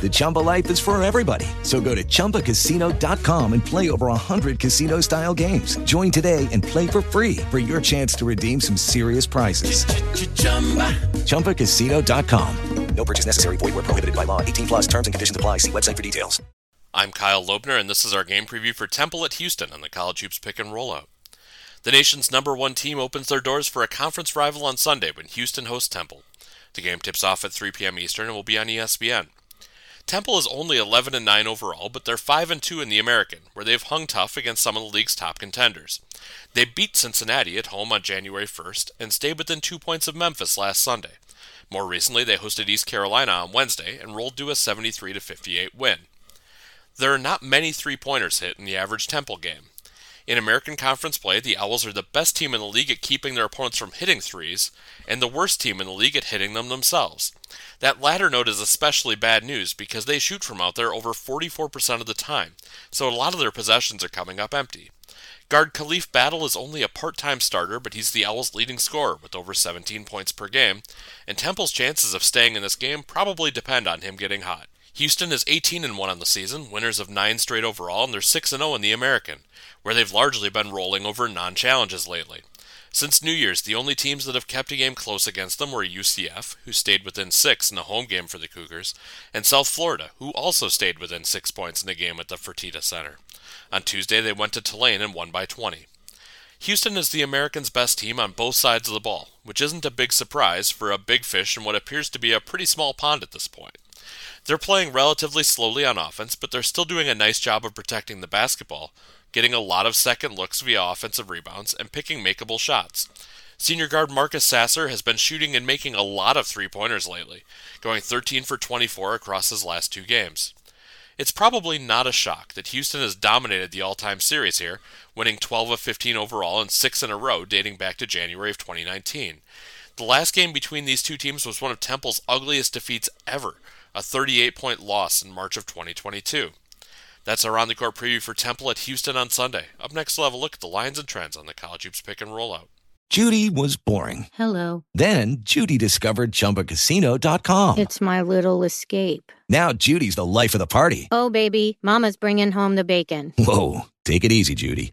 The Chumba life is for everybody. So go to ChumbaCasino.com and play over 100 casino style games. Join today and play for free for your chance to redeem some serious prizes. ChumbaCasino.com. No purchase necessary. Void were prohibited by law. 18 plus. Terms and conditions apply. See website for details. I'm Kyle Lobner, and this is our game preview for Temple at Houston on the College Hoops Pick and Rollout. The nation's number one team opens their doors for a conference rival on Sunday when Houston hosts Temple. The game tips off at 3 p.m. Eastern and will be on ESPN. Temple is only 11 and 9 overall, but they're 5 and 2 in the American, where they've hung tough against some of the league's top contenders. They beat Cincinnati at home on January 1st and stayed within 2 points of Memphis last Sunday. More recently, they hosted East Carolina on Wednesday and rolled to a 73 to 58 win. There are not many three-pointers hit in the average Temple game. In American Conference play, the Owls are the best team in the league at keeping their opponents from hitting threes, and the worst team in the league at hitting them themselves. That latter note is especially bad news because they shoot from out there over 44% of the time, so a lot of their possessions are coming up empty. Guard Khalif Battle is only a part time starter, but he's the Owls' leading scorer with over 17 points per game, and Temple's chances of staying in this game probably depend on him getting hot. Houston is 18 and 1 on the season, winners of 9 straight overall, and they're 6 and 0 in the American, where they've largely been rolling over non-challenges lately. Since New Year's, the only teams that have kept a game close against them were UCF, who stayed within 6 in the home game for the Cougars, and South Florida, who also stayed within 6 points in the game at the Fertitta Center. On Tuesday, they went to Tulane and won by 20. Houston is the Americans' best team on both sides of the ball, which isn't a big surprise for a big fish in what appears to be a pretty small pond at this point. They're playing relatively slowly on offense, but they're still doing a nice job of protecting the basketball, getting a lot of second looks via offensive rebounds, and picking makeable shots. Senior guard Marcus Sasser has been shooting and making a lot of three pointers lately, going 13 for 24 across his last two games. It's probably not a shock that Houston has dominated the all time series here, winning 12 of 15 overall and 6 in a row dating back to January of 2019. The last game between these two teams was one of Temple's ugliest defeats ever, a 38 point loss in March of 2022. That's our on the court preview for Temple at Houston on Sunday. Up next, we'll have a look at the lines and trends on the College Hoops Pick and Rollout. Judy was boring. Hello. Then Judy discovered ChumbaCasino.com. It's my little escape. Now Judy's the life of the party. Oh, baby, Mama's bringing home the bacon. Whoa, take it easy, Judy.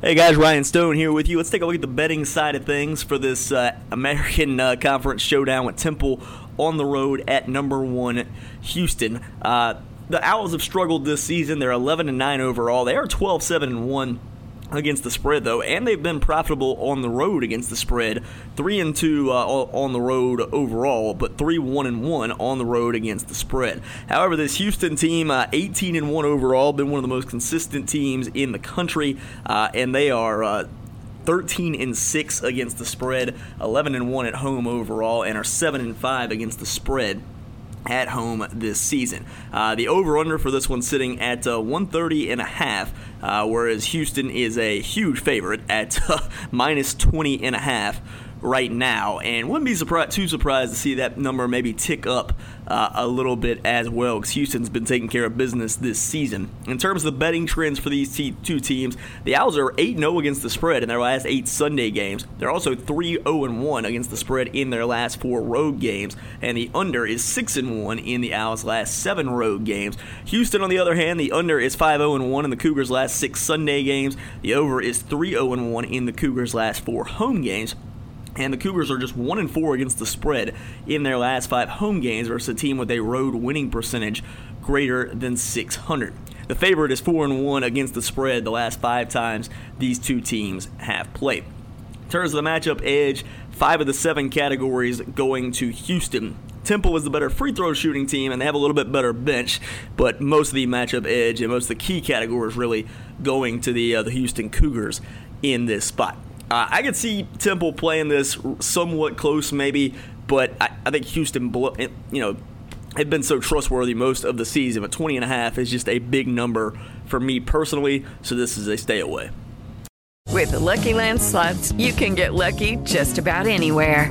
Hey guys, Ryan Stone here with you. Let's take a look at the betting side of things for this uh, American uh, Conference showdown with Temple on the road at number one Houston. Uh, the Owls have struggled this season. They're 11 and 9 overall. They are 12 7 and 1 against the spread though, and they've been profitable on the road against the spread. Three and two uh, on the road overall, but three one and one on the road against the spread. However, this Houston team, uh, 18 and one overall, been one of the most consistent teams in the country, uh, and they are. Uh, 13 and 6 against the spread, 11 and 1 at home overall, and are 7 and 5 against the spread at home this season. Uh, the over/under for this one sitting at uh, 130 and a half, uh, whereas Houston is a huge favorite at uh, minus 20 and a half right now, and wouldn't be too surprised to see that number maybe tick up uh, a little bit as well, because Houston's been taking care of business this season. In terms of the betting trends for these t- two teams, the Owls are 8 0 against the spread in their last eight Sunday games. They're also 3 0 1 against the spread in their last four road games, and the under is 6 1 in the Owls' last seven road games. Houston, on the other hand, the under is 5 0 1 in the Cougars' last six Sunday games. The over is 3 0 1 in the Cougars' last four home games. And the Cougars are just 1 and 4 against the spread in their last five home games versus a team with a road winning percentage greater than 600. The favorite is 4 and 1 against the spread the last five times these two teams have played. In terms of the matchup edge, five of the seven categories going to Houston. Temple is the better free throw shooting team, and they have a little bit better bench, but most of the matchup edge and most of the key categories really going to the uh, the Houston Cougars in this spot. Uh, I could see Temple playing this somewhat close, maybe, but I, I think Houston, you know, had been so trustworthy most of the season. But 20 and a half is just a big number for me personally, so this is a stay away. With the Lucky Land slots, you can get lucky just about anywhere.